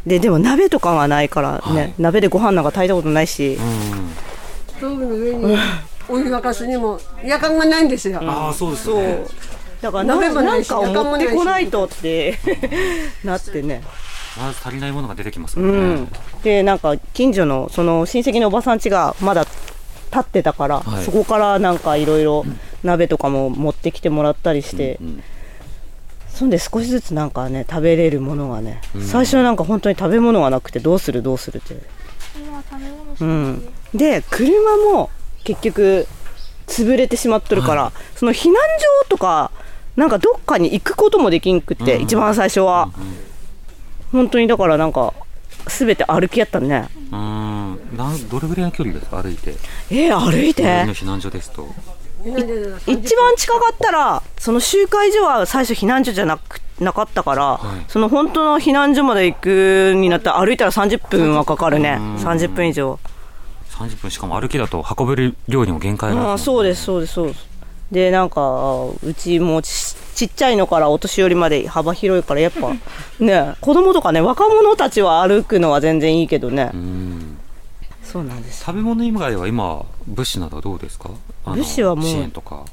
ででも鍋とかがないからね、鍋でご飯なんか炊いたことないし、ストーブの上にお湯沸かすにも夜間がないんですよ。ああそうですね。だからな鍋もなしないんかを持ってこないとって なってね。まず足りないものが出てきますうもんね、ん、でなんか近所のその親戚のおばさん家がまだ立ってたから、はい。そこからなんかいろいろ鍋とかも持ってきてもらったりして、そんで少しずつなんかね食べれるものがね、最初はなんか本当に食べ物がなくてどうするどうするって、うん、で車も結局潰れてしまっとるから、その避難所とかなんかどっかに行くこともできんくって、一番最初は、本当にだからなんか全て歩きやったね。うん。なんどれぐらいの距離ですか？歩いて。えー、歩いて？避難所ですと。一番近かったらその集会所は最初避難所じゃなくなかったから、その本当の避難所まで行くになったら歩いたら30分はかかるね。30分以上30分しかも歩きだと運べる量にも限界がある。ああそうですそうですそうです。でなんかうちもちちっちゃいのからお年寄りまで幅広いからやっぱ ね子供とかね若者たちは歩くのは全然いいけどね。そうなんです。食べ物以外は今物資などはどうですか？物資はもう支援とか。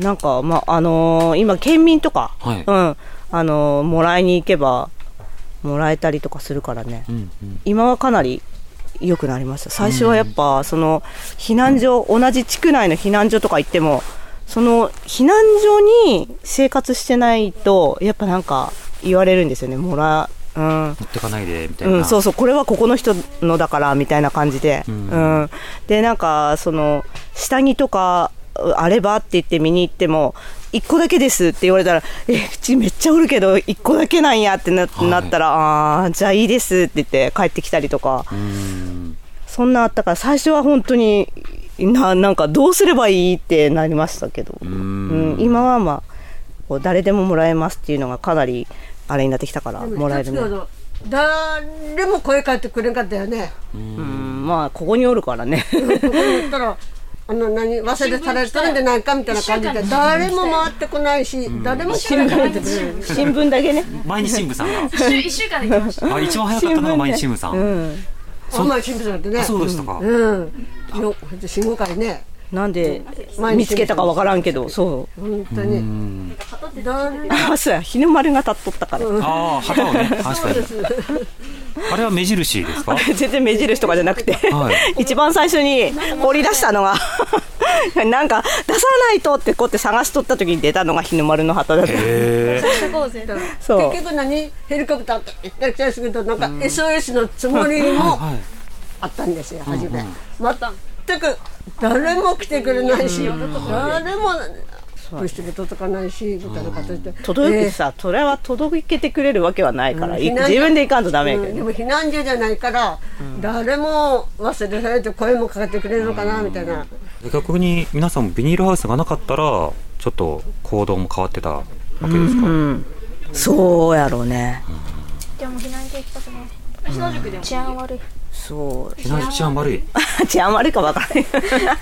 なんかまああのー今県民とか、はい。うん。あのーもらいに行けばもらえたりとかするからね、うんうん。今はかなり良くなりました。最初はやっぱその避難所同じ地区内の避難所とか行ってもその避難所に生活してないとやっぱなんか言われるんですよね。もらうん。持ってかないでみたいな、うん、そうそう。これはここの人のだからみたいな感じで、うん。でなんかその下着とかあればって言って見に行っても1個だけですって言われたらえうちめっちゃおるけど1個だけなんやってな,、なったらあーじゃあいいですって言って帰ってきたりとかそんなあったから最初は本当にななんかどうすればいいってなりましたけど、うん、今はまあこう誰でももらえますっていうのがかなりあれになってきたからもらえるね。誰も声かけてくれんかったよね。うん、まあここにおるからね。ここに行ったらあの何忘れされてるんじゃないかみたいな感じで誰も回ってこないし、誰も声かけてくれない。新聞だけね。毎日新聞さんが一週一週間で来ましたあ一番早かったのが毎日新聞さん、うん。あんまり新聞さんってね。あそうでしたかうん。よ信号会ね。なんで見つけたかわからんけど、そう。本当に。誰あ、そうや、日の丸が立っとったから。ああ旗をね確かにあれは目印ですか？全然目印とかじゃなくて、は 一番最初に掘り出したのが なんか出さないとってこうやって探しとった時に出たのが日の丸の旗だった。へそう結。局何？ヘリコプターったり来たりするけどなんか SOS のつもりもはいあったんですよ初め。全く誰も来てくれないし、誰も物質で届かないしみたいな形で。届けてさ、それは届けてくれるわけはないから、自分で行かんとダメやけどね。うん。でも避難所じゃないから、誰も忘れられて声もかけてくれるのかなみたいな、逆に皆さんもビニールハウスがなかったらちょっと行動も変わってたわけですか、うん。そうやろうね。でも避難所行きたくない治安悪いそう。避難治安悪い。治安悪いかわからない。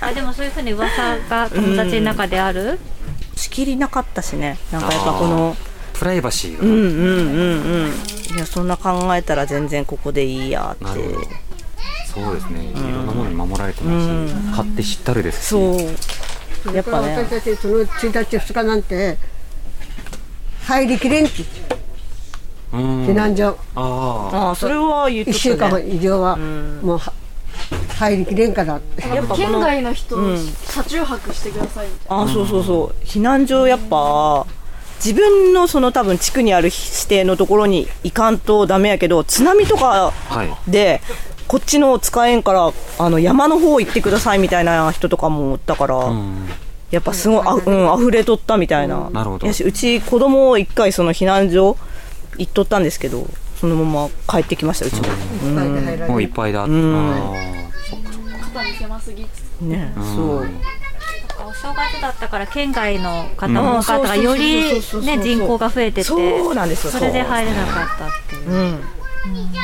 あでもそういうふうに噂が友達の中である、仕切りなかったしね。なんかやっぱこの、プライバシーが、うんうんうんうん。いや、そんな考えたら全然ここでいいやって。なるほど。そうですね、いろんなものに守られてますし、買って知ったるですし。そう。やっぱね。私たちその1日2日なんて入りきれんき。うん。避難所。ああああ、それは言っと1週間。以上はもうは入りきれんからって。やっぱこ県の、外の人、車中泊してくださいみたいな。あそうそうそう。避難所やっぱ、自分のその多分地区にある指定のところに行かんとダメやけど、津波とかはい。で、こっちの使えんから、あの山の方行ってくださいみたいな人とかもおったから、うん。やっぱすごい、あうん、溢れとったみたいな。なるほど。やしうち子供一回その避難所行っとったんですけど、そのまま帰ってきました、うちも。もういっぱいだ、んあ肩に狭すぎ。ね、ーそう。お正月だったから県外の方も多かったからうんよりね人口が増えててそうなんですよそれで入れなかったっていう。うん。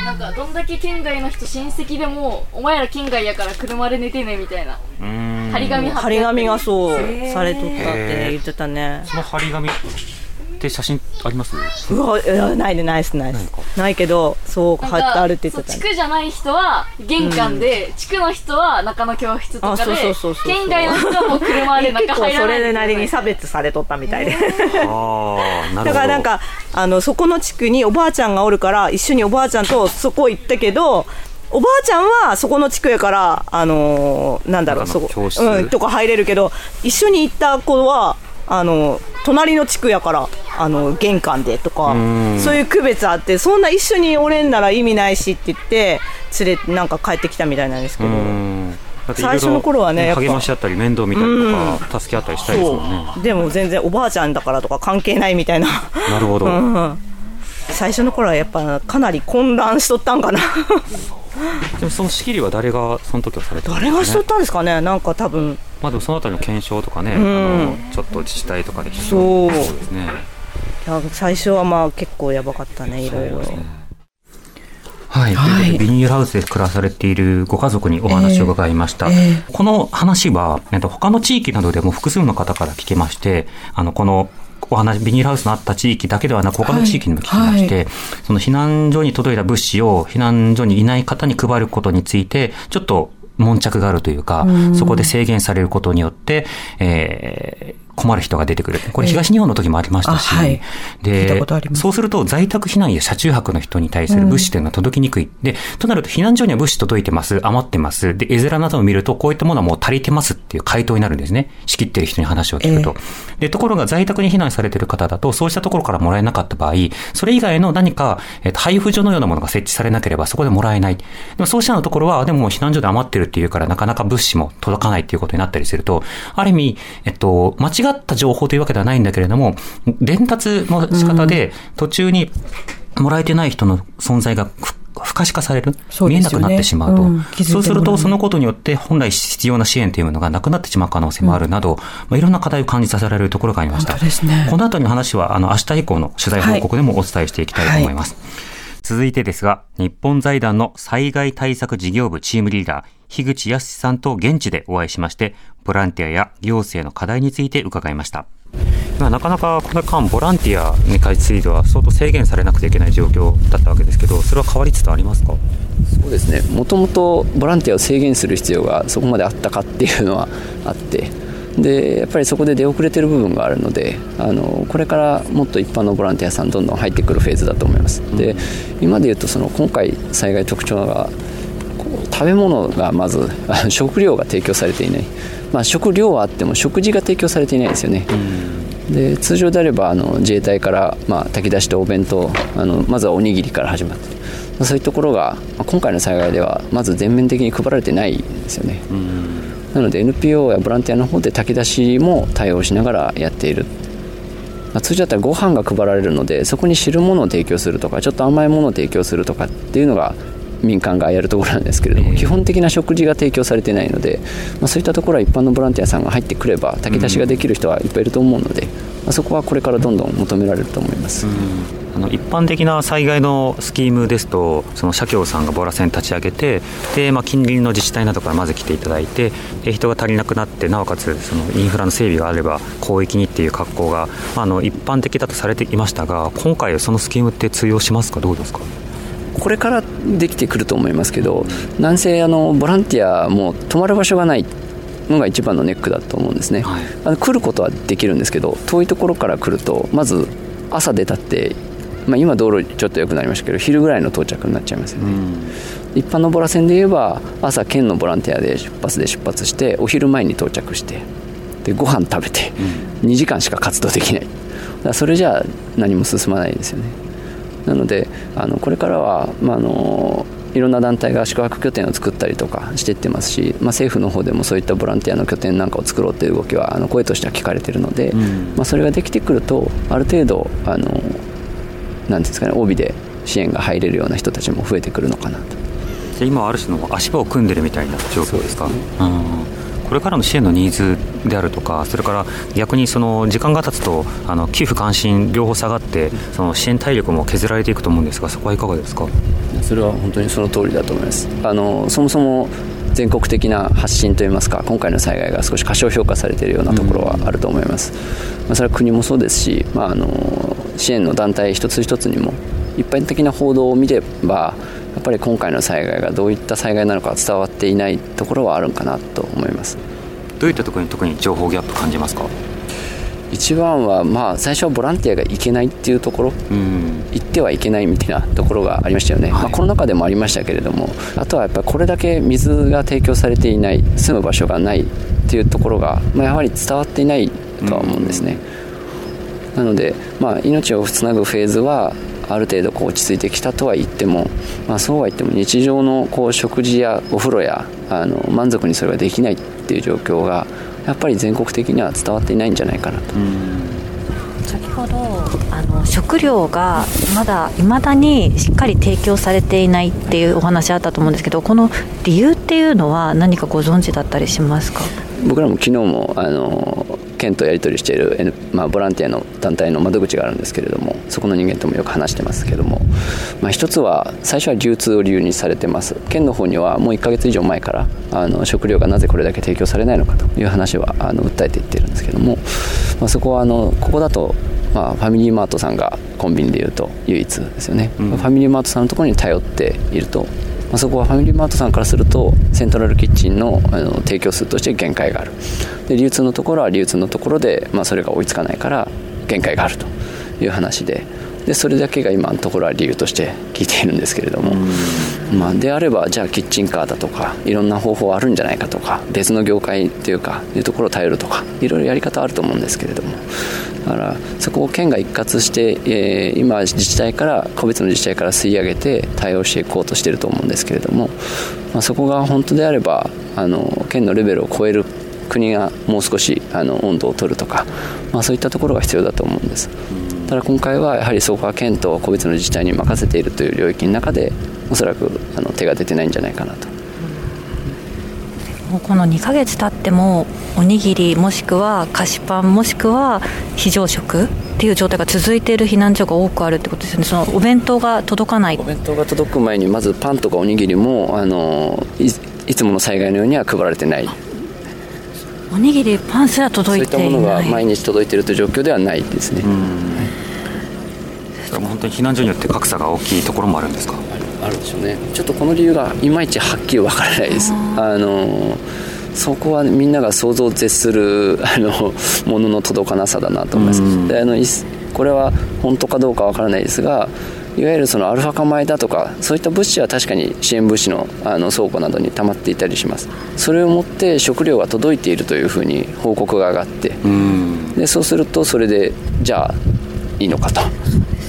なんかどんだけ県外の人親戚でもお前ら県外やから車で寝てねみたいな。ーうん。張り紙貼って張り紙がそうされとったって言ってたね。その張り紙って写真あります？うわ、ないでないですないです。ないけど、そう貼ってあるってかそう言ってたね。地区じゃない人は玄関で、地区の人は中の教室とあ、そうかでそうそうそう。県外の人はもう車で中結構入らないそれなりにさ差別されとったみたいで。ああなるほどだからなんかあのそこの地区におばあちゃんがおるから一緒におばあちゃんとそこ行ったけどおばあちゃんはそこの地区やからあのーなんだろう中そこの教室うんとか入れるけど一緒に行った子はあの隣の地区やからあの玄関でとかん。そういう区別あってそんな一緒におれんなら意味ないしって言って連れなんか帰ってきたみたいなんですけど。最初の頃はねやっぱ。励まし合ったり面倒見たりとか助け合ったりしたいですもんね。でも全然おばあちゃんだからとか関係ないみたいな。なるほど、うん。最初の頃はやっぱかなり混乱しとったんかなでもその仕切りは誰がその時はされたんですか、ね、誰がしとったんですかね？なんか多分。まあでもそのあたりの検証とかね、ん。あのちょっと自治体とかでそう。ですね。や最初はまあ結構やばかったねいろいろはい、といビニールハウスで暮らされているご家族にお話を伺いました。えーえ。この話は、えっと、他の地域などでも複数の方から聞けまして、あの、この、お話、ビニールハウスのあった地域だけではなく、他の地域にも聞きまして、その避難所に届いた物資を避難所にいない方に配ることについて、ちょっと悶着があるというか、そこで制限されることによって、えー困る人が出てくる。これ東日本の時もありましたし、あはいでそうすると在宅避難や車中泊の人に対する物資というのは届きにくい。で、となると避難所には物資届いてます、余ってます。で、絵面などを見るとこういったものはもう足りてますっていう回答になるんですね。仕切ってる人に話を聞くと。で、ところが在宅に避難されてる方だと、そうしたところからもらえなかった場合、それ以外の何か、えっと、配布所のようなものが設置されなければそこでもらえない。でもそうしたようなところは、でももう避難所で余ってるっていうからなかなか物資も届かないっていうことになったりすると、ある意味、えっと、間違った情報というわけではないんだけれども、伝達の仕方で途中にもらえてない人の存在が不不可視化される、ね。見えなくなってしまうと。うん。そうすると、そのことによって本来必要な支援というのがなくなってしまう可能性もあるなど、まあ、いろんな課題を感じさせられるところがありました。ね。この後の話は、あの、明日以降の取材報告でもお伝えしていきたいと思います。続いてですが、日本財団の災害対策事業部チームリーダー、樋口康さんと現地でお会いしまして、ボランティアや行政の課題について伺いました。ま、なかなかこの間、ボランティアについては相当制限されなくてはいけない状況だったわけですけど、それは変わりつつありますか？そうですね。もともとボランティアを制限する必要がそこまであったかっていうのはあって。でやっぱりそこで出遅れてる部分があるのであのこれからもっと一般のボランティアさんどんどん入ってくるフェーズだと思います。で今で言うとその今回災害特徴が食べ物がまず食料が提供されていない、まあ、食料はあっても食事が提供されていないですよね、で通常であればあの自衛隊から、まあ、炊き出しとお弁当あのまずはおにぎりから始まってまあそういうところがまあ今回の災害ではまず全面的に配られてないんですよね、なので NPO やボランティアの方で炊き出しも対応しながらやっている、まあ通常だったらご飯が配られるのでそこに汁物を提供するとかちょっと甘いものを提供するとかっていうのが民間がやるところなんですけれども、基本的な食事が提供されていないので、まあ、そういったところは一般のボランティアさんが入ってくれば炊き出しができる人はいっぱいいると思うので、まあ、そこはこれからどんどん求められると思います。あの一般的な災害のスキームですと、その社協さんがボラ船立ち上げて、でまあ、近隣の自治体などからまず来ていただいて、で人が足りなくなって、なおかつそのインフラの整備があれば、広域にっていう格好が、まあ、あの一般的だとされていましたが、今回、そのスキームって通用しますか、どうですか？これからできてくると思いますけど、なんせあのボランティアも泊まる場所がないのが一番のネックだと思うんですね、あの来ることはできるんですけど、遠いところから来ると、まず朝出たって、まあ、今、道路ちょっと良くなりましたけど、昼ぐらいの到着になっちゃいますよね。一般のボラ船で言えば朝県のボランティアで出発で出発してお昼前に到着してでご飯食べて2時間しか活動できない。だそれじゃあ何も進まないですよねなのであのこれからは、まあ、あのいろんな団体が宿泊拠点を作ったりとかしていってますし、まあ、政府の方でもそういったボランティアの拠点なんかを作ろうという動きはあの声としては聞かれているので、まあ、それができてくるとある程度あのなんですかね帯で支援が入れるような人たちも増えてくるのかなと。じゃあ今はある種の足場を組んでるみたいな状況ですか？うんこれからの支援のニーズであるとか、それから逆にその時間が経つと、あの寄付、関心、両方下がって、その支援体力も削られていくと思うんですが、そこはいかがですか？それは本当にその通りだと思いますあのそもそも全国的な発信といいますか今回の災害が少し過小評価されているようなところはあると思います、まあ、それは国もそうですし、まあ、あの支援の団体一つ一つにも一般的な報道を見ればやっぱり今回の災害がどういった災害なのか伝わっていないところはあるんかなと思います。どういったところに特に情報ギャップ感じますか？一番は、まあ、最初はボランティアが行けないっていうところ、行ってはいけないみたいなところがありましたよね、まあ、コロナ禍でもありましたけれどもあとはやっぱりこれだけ水が提供されていない住む場所がないっていうところが、まあ、やはり伝わっていないとは思うんですね、なので、まあ、命をつなぐフェーズはある程度こう落ち着いてきたとは言っても、まあ、そうは言っても日常のこう食事やお風呂やあの満足にそれができないっていう状況がやっぱり全国的には伝わっていないんじゃないかなと。先ほどあの食料がまだいまだにしっかり提供されていないっていうお話あったと思うんですけどこの理由っていうのは何かご存知だったりしますか？僕らも昨日もあの県とやり取りしている、N まあ、ボランティアの団体の窓口があるんですけれどもそこの人間ともよく話してますけども、まあ、一つは最初は流通を理由にされてます。県の方にはもう1ヶ月以上前からあの食料がなぜこれだけ提供されないのかという話はあの訴えていってるんですけども、まあ、そこはあのここだとまあ、ファミリーマートさんがコンビニでいうと唯一ですよね、うん、ファミリーマートさんのところに頼っているとまあ、そこはファミリーマートさんからするとセントラルキッチンのあの提供数として限界がある。で流通のところは流通のところで、まあ、それが追いつかないから限界があるという話で。でそれだけが今のところは理由として聞いているんですけれども、まあ、であればじゃあキッチンカーだとかいろんな方法あるんじゃないかとか別の業界というかいうところを頼るとかいろいろやり方あると思うんですけれども。だからそこを県が一括して、えー、今自治体から個別の自治体から吸い上げて対応していこうとしていると思うんですけれども、まあ、そこが本当であればあの県のレベルを超える国がもう少しあの温度を取るとか、まあ、そういったところが必要だと思うんです。ただ今回はやはりそこは県と個別の自治体に任せているという領域の中でおそらくあの手が出てないんじゃないかなと。この2ヶ月経ってもおにぎりもしくは菓子パンもしくは非常食っていう状態が続いている避難所が多くあるってことですよね。そのお弁当が届かない。お弁当が届く前にまずパンとかおにぎりもあのいいつもの災害のようには配られてない。おにぎりパンすら届いていない。そういったものが毎日届いているという状況ではないですね、本当に避難所によって格差が大きいところもあるんですか？あるでしょうね。ちょっとこの理由がいまいちはっきりわからないです。あのそこはみんなが想像を絶する あのものの届かなさだなと思います、であのこれは本当かどうかわからないですがいわゆるそのアルファ化米だとかそういった物資は確かに支援物資のあの倉庫などに溜まっていたりします。それをもって食料が届いているというふうに報告が上がって。でそうするとそれでじゃあいいのかと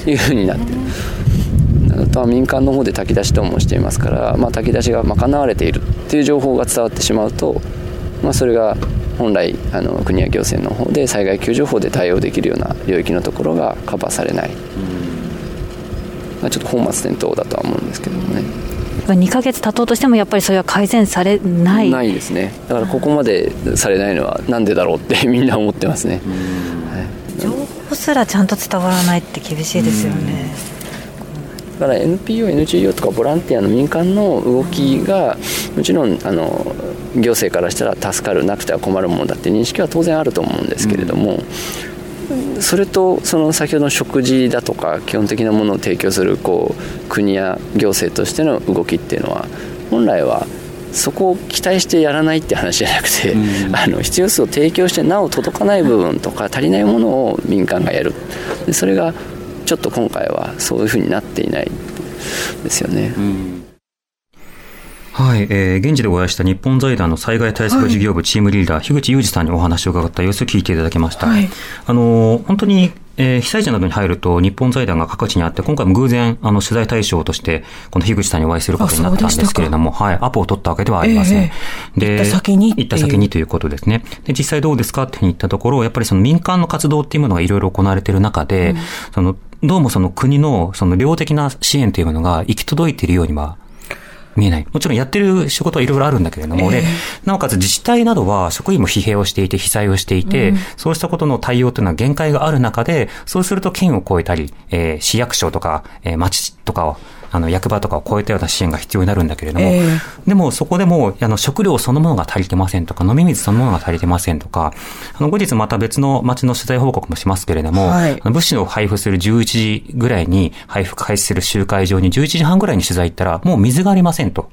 いうふうになって。るあとは民間の方で炊き出し等もしていますから、まあ、炊き出しが賄われているっていう情報が伝わってしまうと、まあ、それが本来あの国や行政の方で災害救助法で対応できるような領域のところがカバーされない、まあ、ちょっと本末転倒だとは思うんですけどもね。2ヶ月経とうとしてもやっぱりそれは改善されない。ないですね。だからここまでされないのはなんでだろうってみんな思ってますね、はい、情報すらちゃんと伝わらないって厳しいですよね、だから NPO、NGO とかボランティアの民間の動きがもちろんあの行政からしたら助かるなくては困るものだって認識は当然あると思うんですけれども、それとその先ほどの食事だとか基本的なものを提供するこう国や行政としての動きっていうのは本来はそこを期待してやらないって話じゃなくて、うん、あの必要数を提供してなお届かない部分とか足りないものを民間がやる。でそれがちょっと今回はそういうふうになっていないですよね。うん。はい、えー、現地でお会いした日本財団の災害対策事業部チームリーダー、はい、樋口裕二さんにお話を伺った様子を聞いていただきました。はい、あの本当にえー、被災地などに入ると、日本財団が各地にあって、今回も偶然、あの、取材対象として、この樋口さんにお会いすることになったんですけれども、はい、アポを取ったわけではありません。えー、で、行った先に行った先にということですね。で、実際どうですかって言ったところ、やっぱりその民間の活動っていうものがいろいろ行われている中で、うん、その、どうもその国のその量的な支援というものが行き届いているようには見えない。もちろんやってる仕事はいろいろあるんだけれども、えー、なおかつ自治体などは職員も疲弊をしていて、被災をしていて、うん、そうしたことの対応というのは限界がある中で、そうすると県を超えたり、えー、市役所とか、えー、町とかをあの役場とかを超えたような支援が必要になるんだけれども、えー、でもそこでもあの食料そのものが足りてませんとか、飲み水そのものが足りてませんとか、あの後日また別の町の取材報告もしますけれども、はい、物資を配布する11時ぐらいに配布開始する集会場に11時半ぐらいに取材行ったら、もう水がありませんと。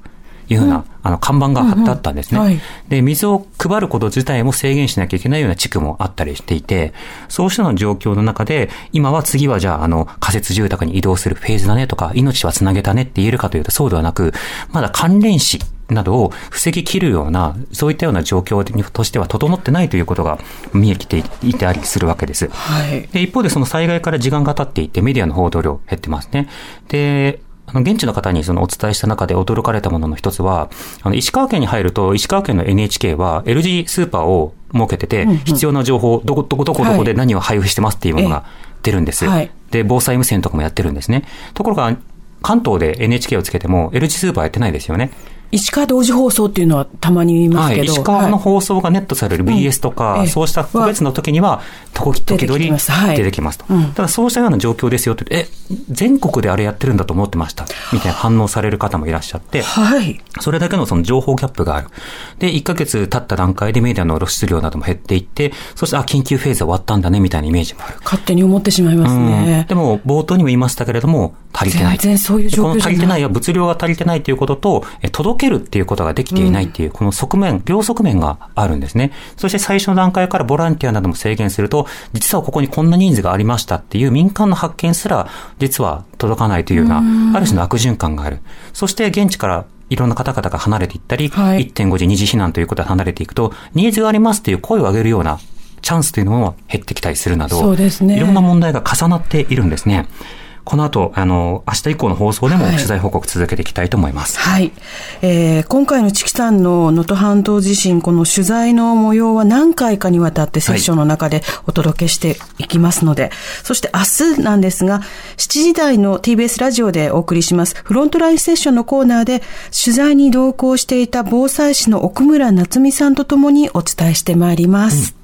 いうふうな、あの、看板が貼ってあったんですね、うんうんはい。で、水を配ること自体も制限しなきゃいけないような地区もあったりしていて、そうしたの状況の中で、今は次はじゃあ、あの、仮設住宅に移動するフェーズだねとか、命はつなげたねって言えるかというとそうではなく、まだ関連死などを防ぎ切るような、そういったような状況としては整ってないということが見えていたりするわけです。はい、で一方でその災害から時間が経っていてメディアの報道量減ってますね。で、あの、現地の方にそのお伝えした中で驚かれたものの一つは、あの、石川県に入ると、石川県の NHK は L g スーパーを設けてて、必要な情報、どこ、どこ、どこ、どこで何を配布してますっていうものが出るんです。はい、で、防災無線とかもやってるんですね。ところが、関東で NHK をつけても、L g スーパーやってないですよね。石川同時放送っていうのはたまに言いますけど、はい、石川の放送がネットされる BS とか、うんええそうした個別の時には、時々出てきますはい出てきますと。うんただそうしたような状況ですよって、え、全国であれやってるんだと思ってました。みたいな反応される方もいらっしゃって、はい。それだけのその情報ギャップがある。で、1ヶ月経った段階でメディアの露出量なども減っていって、そして、あ、緊急フェーズ終わったんだね、みたいなイメージもある。勝手に思ってしまいますうんね。でも、冒頭にも言いましたけれども、足りてない。全然そういう状況じゃないこの足りてないは物量が足りてないということと、え届けるっていうことができていないっていう、この側面、両側面があるんですね。そして最初の段階からボランティアなども制限すると、実はここにこんな人数がありましたっていう民間の発見すら、実は届かないというような、ある種の悪循環がある。そして現地からいろんな方々が離れていったり、はい1.5次二次避難ということで離れていくと、ニーズがありますっていう声を上げるようなチャンスというのも減ってきたりするなど、そうですねいろんな問題が重なっているんですね。この後、あの、明日以降の放送でもはい取材報告続けていきたいと思います。はい。えー今回のチキさんの能登半島地震、この取材の模様は何回かにわたってセッションの中でお届けしていきますので、そして明日なんですが、7時台の TBS ラジオでお送りしますフロントラインセッションのコーナーで、取材に同行していた防災士の奥村夏美さんとともにお伝えしてまいります。